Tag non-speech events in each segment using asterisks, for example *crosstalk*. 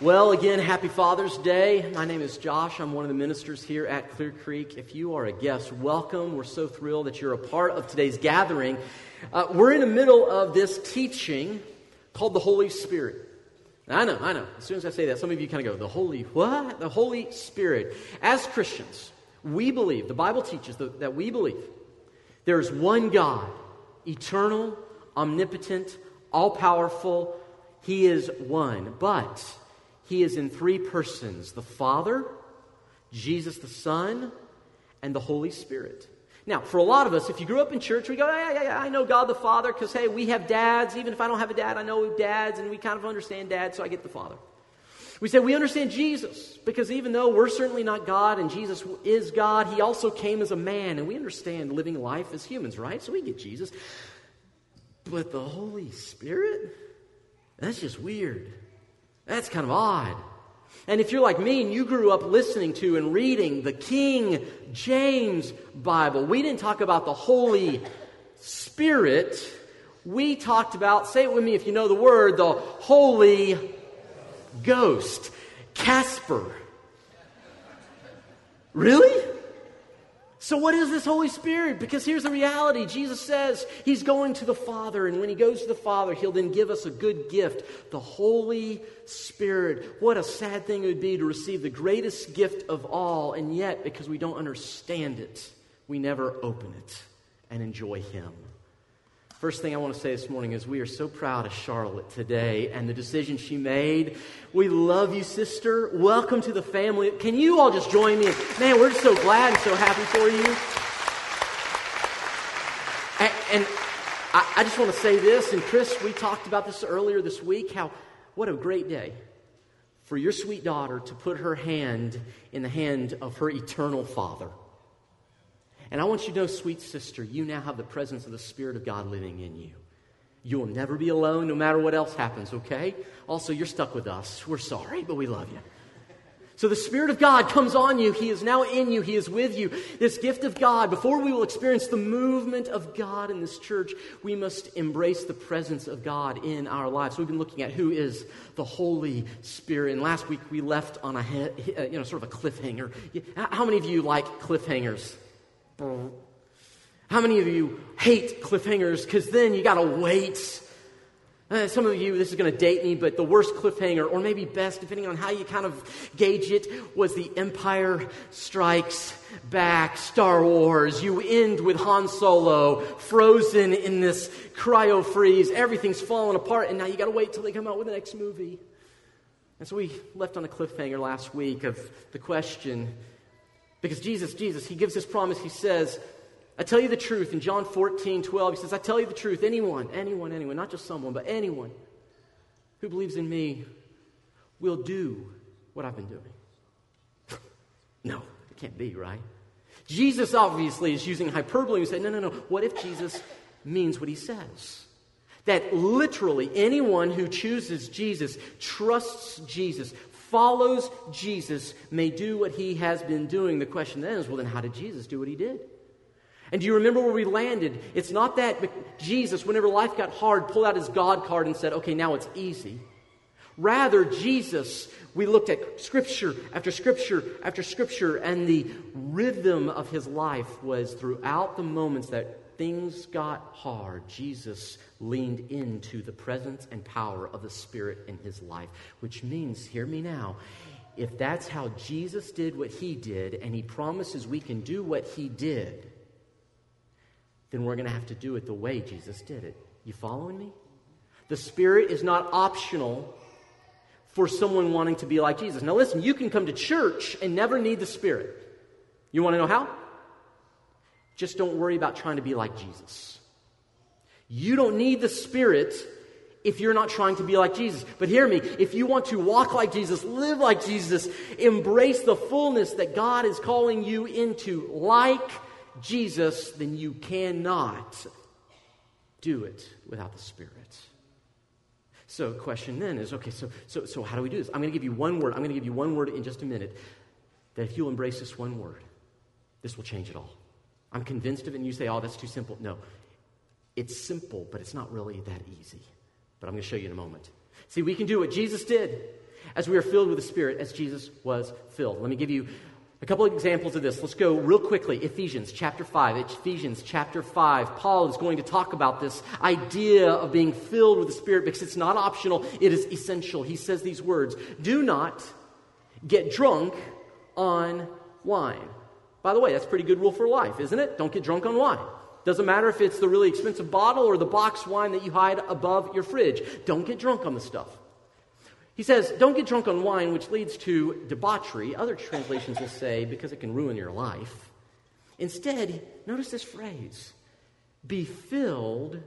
Well, again, happy Father's Day. My name is Josh. I'm one of the ministers here at Clear Creek. If you are a guest, welcome. We're so thrilled that you're a part of today's gathering. Uh, we're in the middle of this teaching called the Holy Spirit. I know, I know. As soon as I say that, some of you kind of go, the Holy, what? The Holy Spirit. As Christians, we believe, the Bible teaches that, that we believe there is one God, eternal, omnipotent, all powerful. He is one. But he is in three persons the Father, Jesus the Son, and the Holy Spirit. Now, for a lot of us, if you grew up in church, we go, yeah, yeah, yeah, I know God the Father because, hey, we have dads. Even if I don't have a dad, I know dads, and we kind of understand dad, so I get the Father. We say we understand Jesus because even though we're certainly not God and Jesus is God, he also came as a man, and we understand living life as humans, right? So we get Jesus. But the Holy Spirit? That's just weird. That's kind of odd. And if you're like me and you grew up listening to and reading the King James Bible, we didn't talk about the Holy Spirit. We talked about, say it with me if you know the word, the Holy Ghost. Casper. Really? So, what is this Holy Spirit? Because here's the reality Jesus says he's going to the Father, and when he goes to the Father, he'll then give us a good gift the Holy Spirit. What a sad thing it would be to receive the greatest gift of all, and yet, because we don't understand it, we never open it and enjoy him. First thing I want to say this morning is we are so proud of Charlotte today and the decision she made. We love you, sister. Welcome to the family. Can you all just join me? Man, we're just so glad and so happy for you. And, and I, I just want to say this, and Chris, we talked about this earlier this week how what a great day for your sweet daughter to put her hand in the hand of her eternal father. And I want you to know, sweet sister, you now have the presence of the Spirit of God living in you. You will never be alone no matter what else happens, okay? Also, you're stuck with us. We're sorry, but we love you. So the Spirit of God comes on you. He is now in you. He is with you. This gift of God, before we will experience the movement of God in this church, we must embrace the presence of God in our lives. So we've been looking at who is the Holy Spirit. And last week we left on a, uh, you know, sort of a cliffhanger. How many of you like cliffhangers? How many of you hate cliffhangers because then you got to wait? Uh, some of you, this is going to date me, but the worst cliffhanger, or maybe best, depending on how you kind of gauge it, was the Empire Strikes Back Star Wars. You end with Han Solo frozen in this cryo freeze. Everything's falling apart, and now you got to wait till they come out with the next movie. And so we left on a cliffhanger last week of the question because Jesus, Jesus, he gives this promise. He says, I tell you the truth in John 14, 12. He says, I tell you the truth. Anyone, anyone, anyone, not just someone, but anyone who believes in me will do what I've been doing. *laughs* no, it can't be, right? Jesus obviously is using hyperbole and say, no, no, no. What if Jesus means what he says? That literally anyone who chooses Jesus, trusts Jesus, follows Jesus may do what he has been doing. The question then is well, then how did Jesus do what he did? And do you remember where we landed? It's not that Jesus, whenever life got hard, pulled out his God card and said, okay, now it's easy. Rather, Jesus, we looked at scripture after scripture after scripture, and the rhythm of his life was throughout the moments that things got hard, Jesus leaned into the presence and power of the Spirit in his life, which means, hear me now, if that's how Jesus did what he did, and he promises we can do what he did, then we're going to have to do it the way Jesus did it. You following me? The Spirit is not optional for someone wanting to be like Jesus. Now, listen, you can come to church and never need the Spirit. You want to know how? Just don't worry about trying to be like Jesus. You don't need the Spirit if you're not trying to be like Jesus. But hear me, if you want to walk like Jesus, live like Jesus, embrace the fullness that God is calling you into, like Jesus, then you cannot do it without the Spirit. So, question then is okay, so, so, so how do we do this? I'm going to give you one word. I'm going to give you one word in just a minute that if you'll embrace this one word, this will change it all. I'm convinced of it, and you say, oh, that's too simple. No, it's simple, but it's not really that easy. But I'm going to show you in a moment. See, we can do what Jesus did. as we are filled with the Spirit as Jesus was filled. Let me give you a couple of examples of this. Let's go real quickly. Ephesians chapter 5. Ephesians chapter 5. Paul is going to talk about this idea of being filled with the Spirit because it's not optional, it is essential. He says these words Do not get drunk on wine. By the way, that's a pretty good rule for life, isn't it? Don't get drunk on wine. Doesn't matter if it's the really expensive bottle or the box wine that you hide above your fridge. Don't get drunk on the stuff. He says, Don't get drunk on wine, which leads to debauchery. Other translations will say, because it can ruin your life. Instead, notice this phrase be filled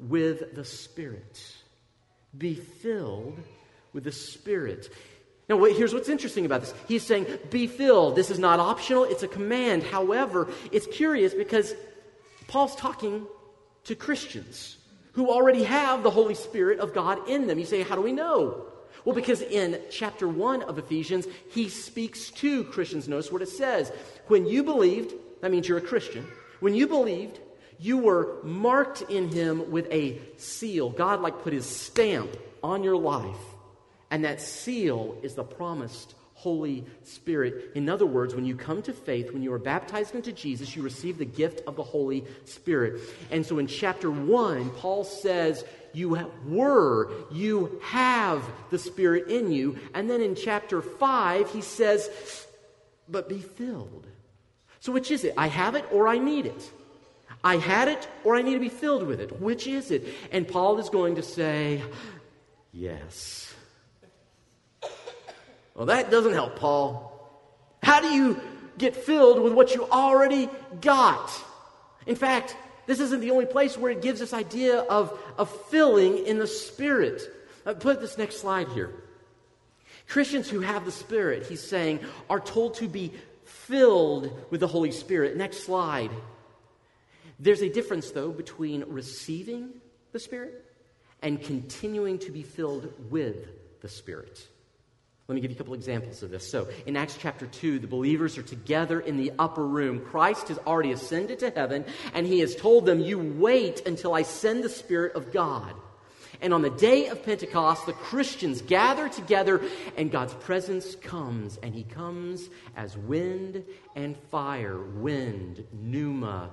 with the Spirit. Be filled with the Spirit. Now, here's what's interesting about this. He's saying, be filled. This is not optional, it's a command. However, it's curious because Paul's talking to Christians who already have the Holy Spirit of God in them. You say, how do we know? Well, because in chapter 1 of Ephesians, he speaks to Christians. Notice what it says. When you believed, that means you're a Christian. When you believed, you were marked in him with a seal. God, like, put his stamp on your life. And that seal is the promised Holy Spirit. In other words, when you come to faith, when you are baptized into Jesus, you receive the gift of the Holy Spirit. And so in chapter 1, Paul says, You were, you have the Spirit in you. And then in chapter 5, he says, But be filled. So which is it? I have it or I need it? I had it or I need to be filled with it? Which is it? And Paul is going to say, Yes. Well, that doesn't help, Paul. How do you get filled with what you already got? In fact, this isn't the only place where it gives this idea of, of filling in the Spirit. Uh, put this next slide here. Christians who have the Spirit, he's saying, are told to be filled with the Holy Spirit. Next slide. There's a difference, though, between receiving the Spirit and continuing to be filled with the Spirit. Let me give you a couple examples of this. So, in Acts chapter 2, the believers are together in the upper room. Christ has already ascended to heaven, and he has told them, You wait until I send the Spirit of God. And on the day of Pentecost, the Christians gather together, and God's presence comes, and he comes as wind and fire. Wind, pneuma.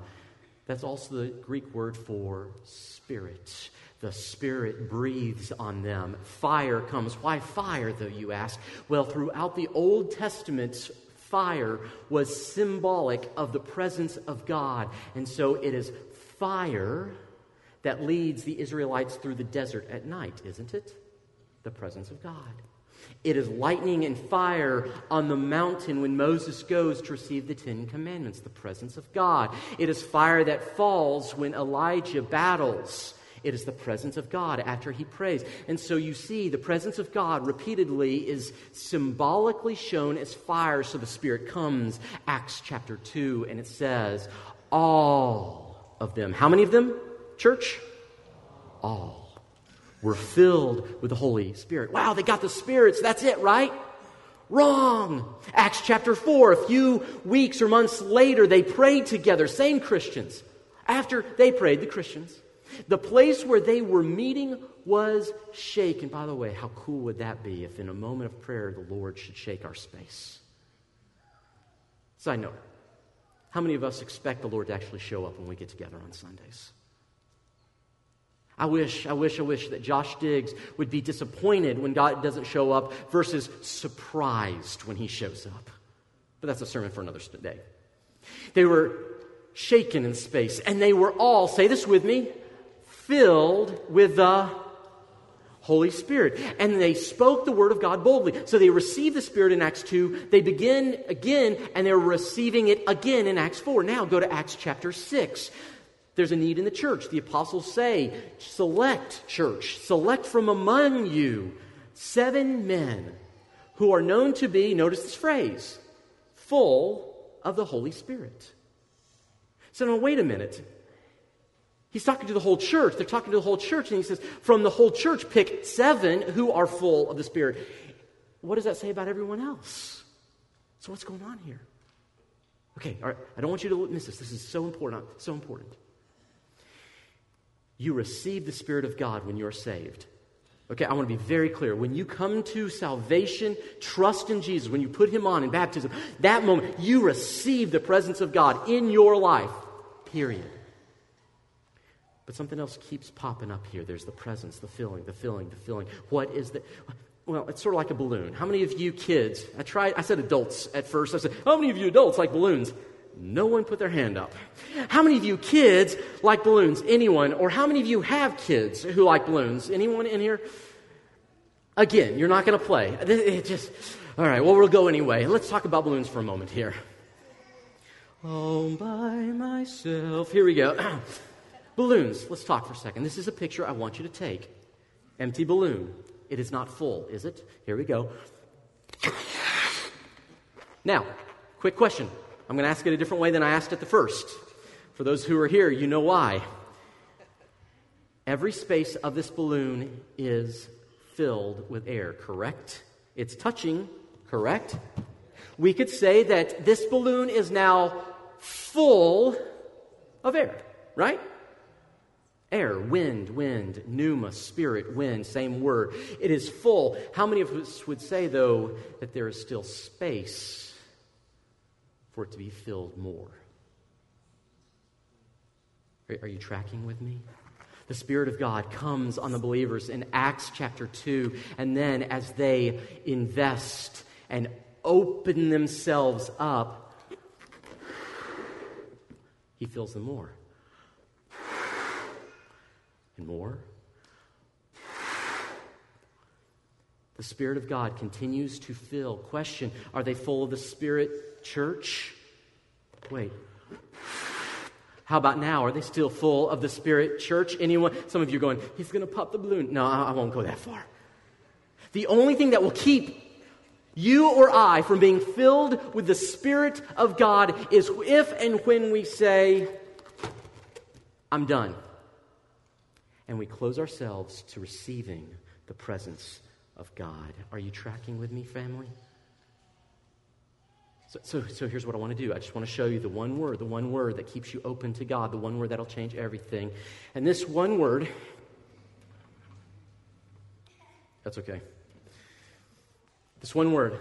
That's also the Greek word for spirit. The Spirit breathes on them. Fire comes. Why fire, though, you ask? Well, throughout the Old Testament, fire was symbolic of the presence of God. And so it is fire that leads the Israelites through the desert at night, isn't it? The presence of God. It is lightning and fire on the mountain when Moses goes to receive the Ten Commandments, the presence of God. It is fire that falls when Elijah battles it is the presence of God after he prays. And so you see, the presence of God repeatedly is symbolically shown as fire. So the Spirit comes, Acts chapter 2, and it says, All of them. How many of them, church? All were filled with the Holy Spirit. Wow, they got the spirits. That's it, right? Wrong. Acts chapter 4, a few weeks or months later, they prayed together, same Christians. After they prayed, the Christians, the place where they were meeting was shaken. By the way, how cool would that be if in a moment of prayer the Lord should shake our space? Side note How many of us expect the Lord to actually show up when we get together on Sundays? I wish, I wish, I wish that Josh Diggs would be disappointed when God doesn't show up versus surprised when he shows up. But that's a sermon for another day. They were shaken in space, and they were all, say this with me, filled with the Holy Spirit. And they spoke the word of God boldly. So they received the Spirit in Acts 2. They begin again, and they're receiving it again in Acts 4. Now go to Acts chapter 6. There's a need in the church. The apostles say, Select, church, select from among you seven men who are known to be, notice this phrase, full of the Holy Spirit. So now, wait a minute. He's talking to the whole church. They're talking to the whole church, and he says, From the whole church, pick seven who are full of the Spirit. What does that say about everyone else? So, what's going on here? Okay, all right. I don't want you to miss this. This is so important. So important. You receive the Spirit of God when you're saved. Okay, I want to be very clear. When you come to salvation, trust in Jesus, when you put Him on in baptism, that moment you receive the presence of God in your life, period. But something else keeps popping up here. There's the presence, the filling, the filling, the filling. What is the. Well, it's sort of like a balloon. How many of you kids, I tried, I said adults at first. I said, how many of you adults like balloons? No one put their hand up. How many of you kids like balloons? Anyone? Or how many of you have kids who like balloons? Anyone in here? Again, you're not going to play. *laughs* It just, all right, well, we'll go anyway. Let's talk about balloons for a moment here. All by myself. Here we go. *clears throat* balloons. Let's talk for a second. This is a picture I want you to take. Empty balloon. It is not full, is it? Here we go. Now, quick question. I'm going to ask it a different way than I asked it the first. For those who are here, you know why. Every space of this balloon is filled with air, correct? It's touching, correct? We could say that this balloon is now full of air, right? Air, wind, wind, pneuma, spirit, wind, same word. It is full. How many of us would say, though, that there is still space for it to be filled more. Are you tracking with me? The Spirit of God comes on the believers in Acts chapter 2, and then as they invest and open themselves up, He fills them more. And more. The Spirit of God continues to fill. Question Are they full of the Spirit church? Wait. How about now? Are they still full of the Spirit church? Anyone? Some of you are going, he's going to pop the balloon. No, I won't go that far. The only thing that will keep you or I from being filled with the Spirit of God is if and when we say, I'm done. And we close ourselves to receiving the presence of God. Are you tracking with me, family? So, so, so, here's what I want to do. I just want to show you the one word, the one word that keeps you open to God, the one word that'll change everything. And this one word, that's okay. This one word,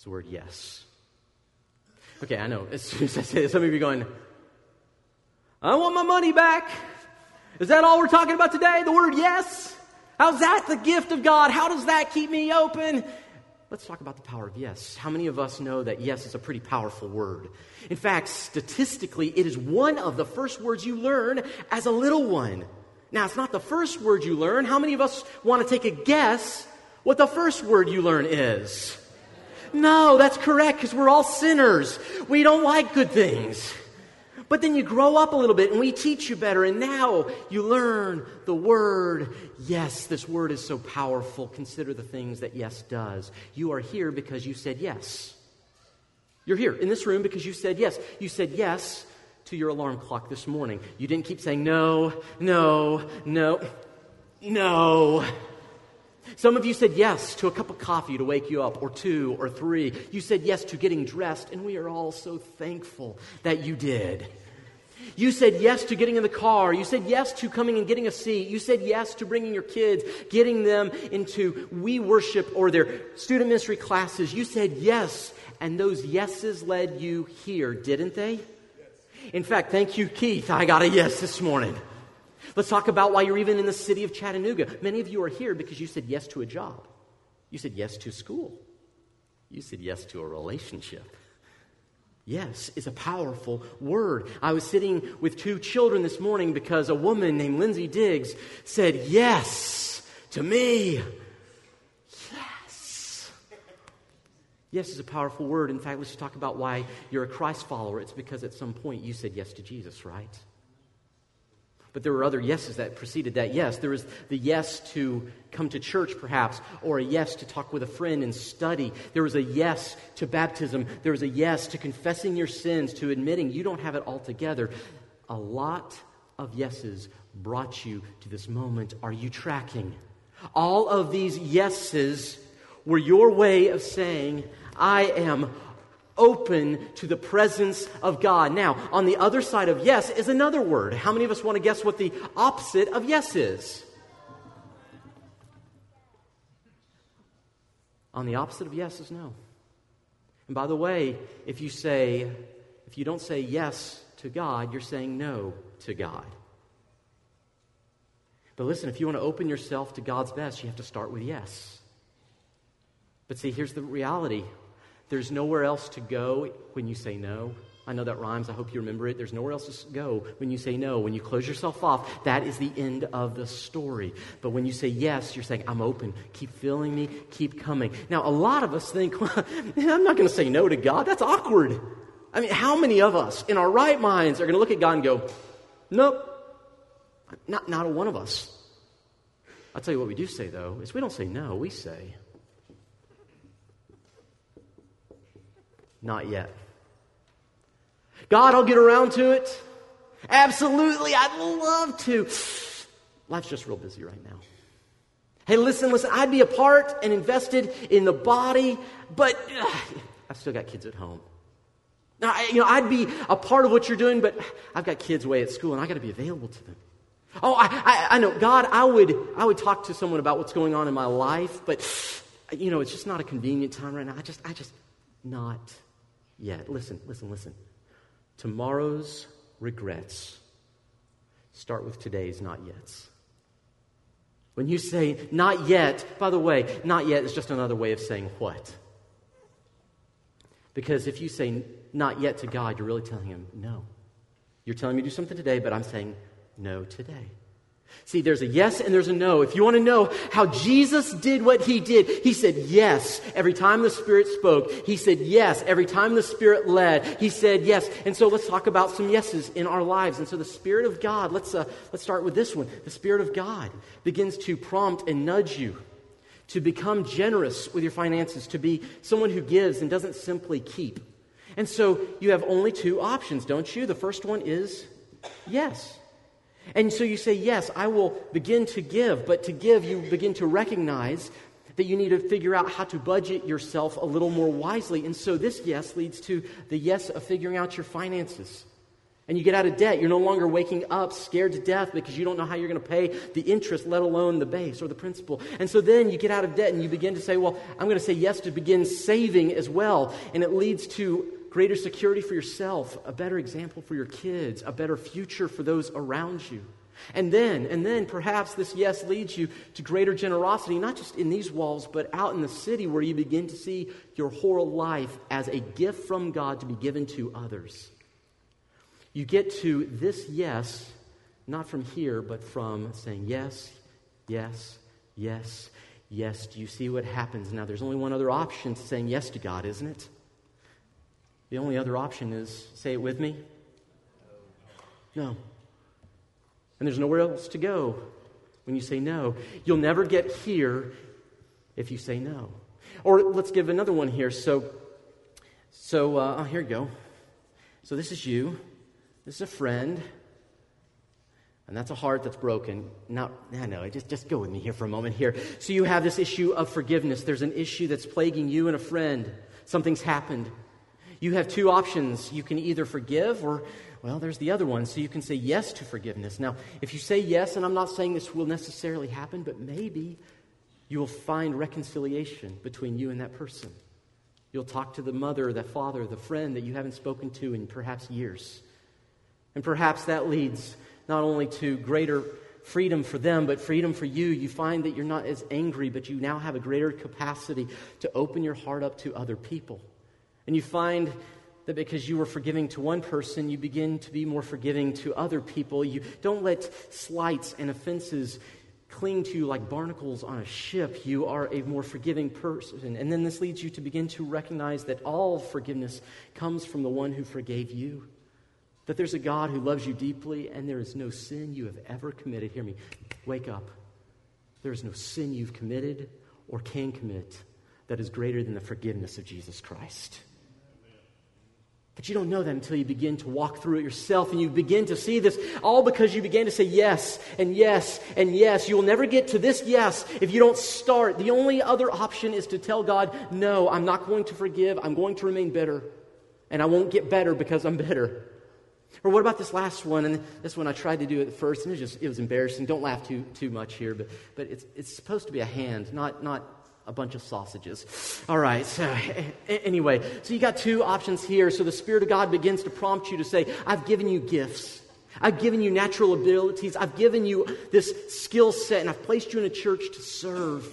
is the word yes. Okay, I know. As soon as I say this, some of you are going, I want my money back. Is that all we're talking about today? The word yes? How's that the gift of God? How does that keep me open? Let's talk about the power of yes. How many of us know that yes is a pretty powerful word? In fact, statistically, it is one of the first words you learn as a little one. Now, it's not the first word you learn. How many of us want to take a guess what the first word you learn is? No, that's correct because we're all sinners. We don't like good things. But then you grow up a little bit and we teach you better, and now you learn the word yes. This word is so powerful. Consider the things that yes does. You are here because you said yes. You're here in this room because you said yes. You said yes to your alarm clock this morning. You didn't keep saying no, no, no, no. Some of you said yes to a cup of coffee to wake you up, or two, or three. You said yes to getting dressed, and we are all so thankful that you did. You said yes to getting in the car. You said yes to coming and getting a seat. You said yes to bringing your kids, getting them into We Worship or their student ministry classes. You said yes, and those yeses led you here, didn't they? In fact, thank you, Keith. I got a yes this morning. Let's talk about why you're even in the city of Chattanooga. Many of you are here because you said yes to a job. You said yes to school. You said yes to a relationship. Yes is a powerful word. I was sitting with two children this morning because a woman named Lindsay Diggs said yes to me. Yes. Yes is a powerful word. In fact, let's just talk about why you're a Christ follower. It's because at some point you said yes to Jesus, right? But there were other yeses that preceded that yes. There was the yes to come to church, perhaps, or a yes to talk with a friend and study. There was a yes to baptism. There was a yes to confessing your sins, to admitting you don't have it all together. A lot of yeses brought you to this moment. Are you tracking? All of these yeses were your way of saying, I am open to the presence of God. Now, on the other side of yes is another word. How many of us want to guess what the opposite of yes is? On the opposite of yes is no. And by the way, if you say, if you don't say yes to God, you're saying no to God. But listen, if you want to open yourself to God's best, you have to start with yes. But see, here's the reality there's nowhere else to go when you say no. I know that rhymes. I hope you remember it. There's nowhere else to go when you say no. When you close yourself off, that is the end of the story. But when you say yes, you're saying, I'm open. Keep filling me. Keep coming. Now, a lot of us think, *laughs* well, I'm not going to say no to God. That's awkward. I mean, how many of us in our right minds are going to look at God and go, nope, not, not a one of us. I'll tell you what we do say, though, is we don't say no. We say, not yet. God, I'll get around to it. Absolutely, I'd love to. Life's just real busy right now. Hey, listen, listen, I'd be a part and invested in the body, but uh, *sighs* I've still got kids at home. Now, I, you know, I'd be a part of what you're doing, but I've got kids away at school and I got to be available to them. Oh, I, I, I, know, God, I would, I would talk to someone about what's going on in my life, but, you know, it's just not a convenient time right now. I just, I just, not yet. Listen, listen, listen. Tomorrow's regrets start with today's not yets. When you say not yet, by the way, not yet is just another way of saying what? Because if you say not yet to God, you're really telling him no. You're telling me to do something today, but I'm saying no today. See, there's a yes and there's a no. If you want to know how Jesus did what he did, he said yes every time the Spirit spoke. He said yes every time the Spirit led. He said yes. And so let's talk about some yeses in our lives. And so the Spirit of God, let's, uh, let's start with this one. The Spirit of God begins to prompt and nudge you to become generous with your finances, to be someone who gives and doesn't simply keep. And so you have only two options, don't you? The first one is yes. And so you say, Yes, I will begin to give. But to give, you begin to recognize that you need to figure out how to budget yourself a little more wisely. And so this yes leads to the yes of figuring out your finances. And you get out of debt. You're no longer waking up scared to death because you don't know how you're going to pay the interest, let alone the base or the principal. And so then you get out of debt and you begin to say, Well, I'm going to say yes to begin saving as well. And it leads to greater security for yourself, a better example for your kids, a better future for those around you. And then, and then perhaps this yes leads you to greater generosity, not just in these walls, but out in the city where you begin to see your whole life as a gift from God to be given to others. You get to this yes, not from here, but from saying yes, yes, yes, yes. Do you see what happens? Now, there's only one other option to saying yes to God, isn't it? The only other option is say it with me. No. And there's nowhere else to go when you say no. You'll never get here if you say no. Or let's give another one here. So, so uh, oh, here you go. So this is you. This is a friend. And that's a heart that's broken. Not, I know, just, just go with me here for a moment here. So you have this issue of forgiveness. There's an issue that's plaguing you and a friend. Something's happened. You have two options. You can either forgive or, well, there's the other one. So you can say yes to forgiveness. Now, if you say yes, and I'm not saying this will necessarily happen, but maybe you will find reconciliation between you and that person. You'll talk to the mother, the father, the friend that you haven't spoken to in perhaps years. And perhaps that leads not only to greater freedom for them, but freedom for you. You find that you're not as angry, but you now have a greater capacity to open your heart up to other people. And you find that because you were forgiving to one person, you begin to be more forgiving to other people. You don't let slights and offenses cling to you like barnacles on a ship. You are a more forgiving person. And then this leads you to begin to recognize that all forgiveness comes from the one who forgave you. That there's a God who loves you deeply, and there is no sin you have ever committed. Hear me. Wake up. There is no sin you've committed or can commit that is greater than the forgiveness of Jesus Christ. But you don't know that until you begin to walk through it yourself and you begin to see this, all because you began to say yes and yes and yes. You will never get to this yes if you don't start. The only other option is to tell God, no, I'm not going to forgive. I'm going to remain bitter. and I won't get better because I'm bitter. Or what about this last one? And this one I tried to do at first, and it was just it was embarrassing. Don't laugh too too much here, but but it's it's supposed to be a hand, not not a bunch of sausages. All right. So, anyway, so you got two options here. So the Spirit of God begins to prompt you to say, "I've given you gifts." I've given you natural abilities. I've given you this skill set, and I've placed you in a church to serve.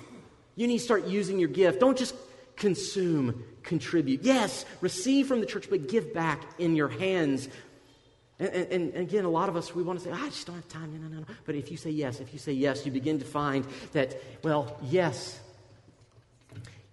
You need to start using your gift. Don't just consume, contribute. Yes, receive from the church, but give back in your hands. And, and, and, again, a lot of us, we want to say, I just don't have time. No, no, no, no. But if you say yes, if you say yes, you begin to find that, well, yes,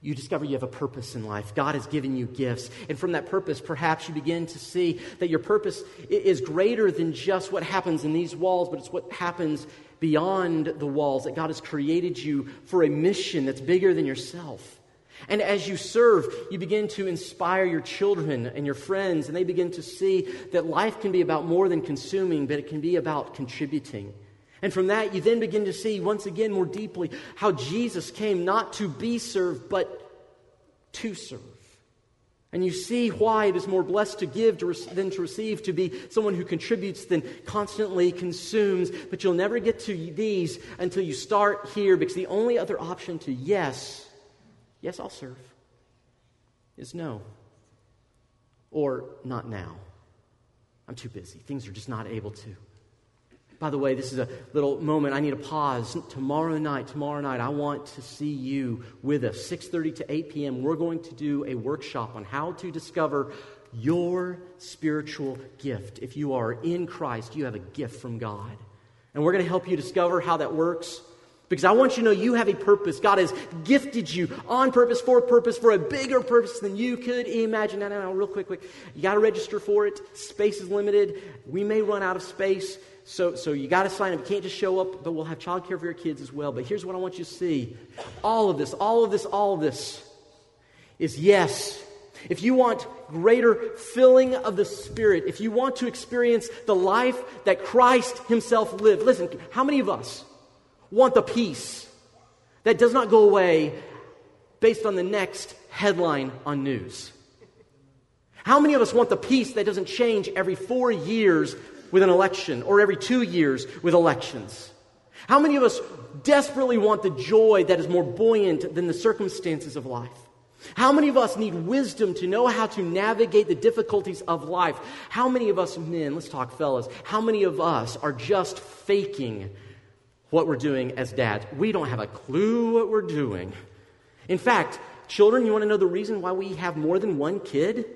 you discover you have a purpose in life. God has given you gifts. And from that purpose, perhaps you begin to see that your purpose is greater than just what happens in these walls, but it's what happens beyond the walls, that God has created you for a mission that's bigger than yourself. And as you serve, you begin to inspire your children and your friends, and they begin to see that life can be about more than consuming, but it can be about contributing. And from that, you then begin to see once again more deeply how Jesus came not to be served, but to serve. And you see why it is more blessed to give to re- than to receive, to be someone who contributes than constantly consumes. But you'll never get to these until you start here, because the only other option to yes Yes, I'll serve. Is no. Or not now. I'm too busy. Things are just not able to. By the way, this is a little moment I need to pause. Tomorrow night, tomorrow night, I want to see you with us. 6:30 to 8 p.m. We're going to do a workshop on how to discover your spiritual gift. If you are in Christ, you have a gift from God. And we're going to help you discover how that works. Because I want you to know you have a purpose. God has gifted you on purpose, for a purpose, for a bigger purpose than you could imagine. Now, now, now real quick, quick. You got to register for it. Space is limited. We may run out of space. So, so you got to sign up. You can't just show up, but we'll have childcare for your kids as well. But here's what I want you to see all of this, all of this, all of this is yes. If you want greater filling of the Spirit, if you want to experience the life that Christ Himself lived, listen, how many of us? Want the peace that does not go away based on the next headline on news? How many of us want the peace that doesn't change every four years with an election or every two years with elections? How many of us desperately want the joy that is more buoyant than the circumstances of life? How many of us need wisdom to know how to navigate the difficulties of life? How many of us men, let's talk fellas, how many of us are just faking what we're doing as dads. We don't have a clue what we're doing. In fact, children, you want to know the reason why we have more than one kid?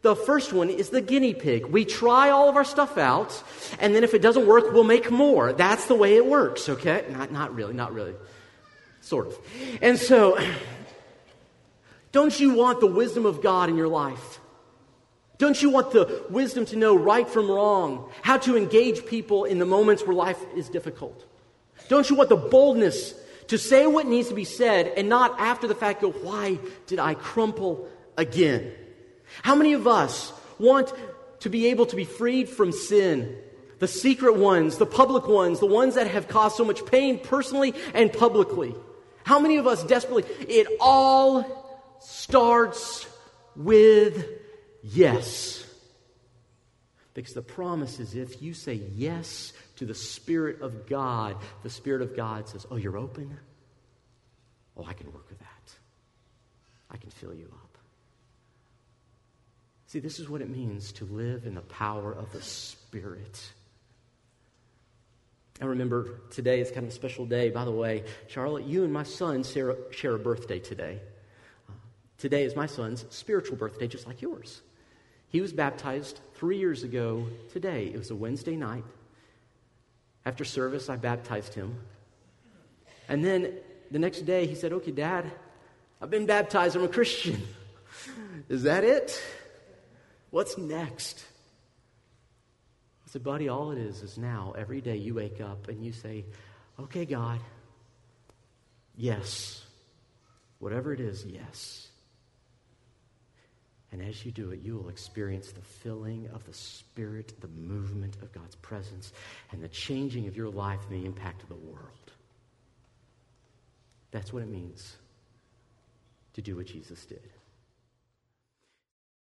The first one is the guinea pig. We try all of our stuff out, and then if it doesn't work, we'll make more. That's the way it works, okay? Not, not really, not really. Sort of. And so, don't you want the wisdom of God in your life? Don't you want the wisdom to know right from wrong, how to engage people in the moments where life is difficult? Don't you want the boldness to say what needs to be said and not after the fact go, why did I crumple again? How many of us want to be able to be freed from sin? The secret ones, the public ones, the ones that have caused so much pain personally and publicly. How many of us desperately? It all starts with yes. Because the promise is if you say yes to the Spirit of God, the Spirit of God says, Oh, you're open? Oh, I can work with that. I can fill you up. See, this is what it means to live in the power of the Spirit. I remember today is kind of a special day. By the way, Charlotte, you and my son share, share a birthday today. Uh, today is my son's spiritual birthday, just like yours. He was baptized three years ago today. It was a Wednesday night. After service, I baptized him. And then the next day, he said, Okay, Dad, I've been baptized. I'm a Christian. *laughs* Is that it? What's next? I said, Buddy, all it is is now, every day you wake up and you say, Okay, God, yes. Whatever it is, yes. And as you do it, you will experience the filling of the Spirit, the movement of God's presence, and the changing of your life and the impact of the world. That's what it means to do what Jesus did.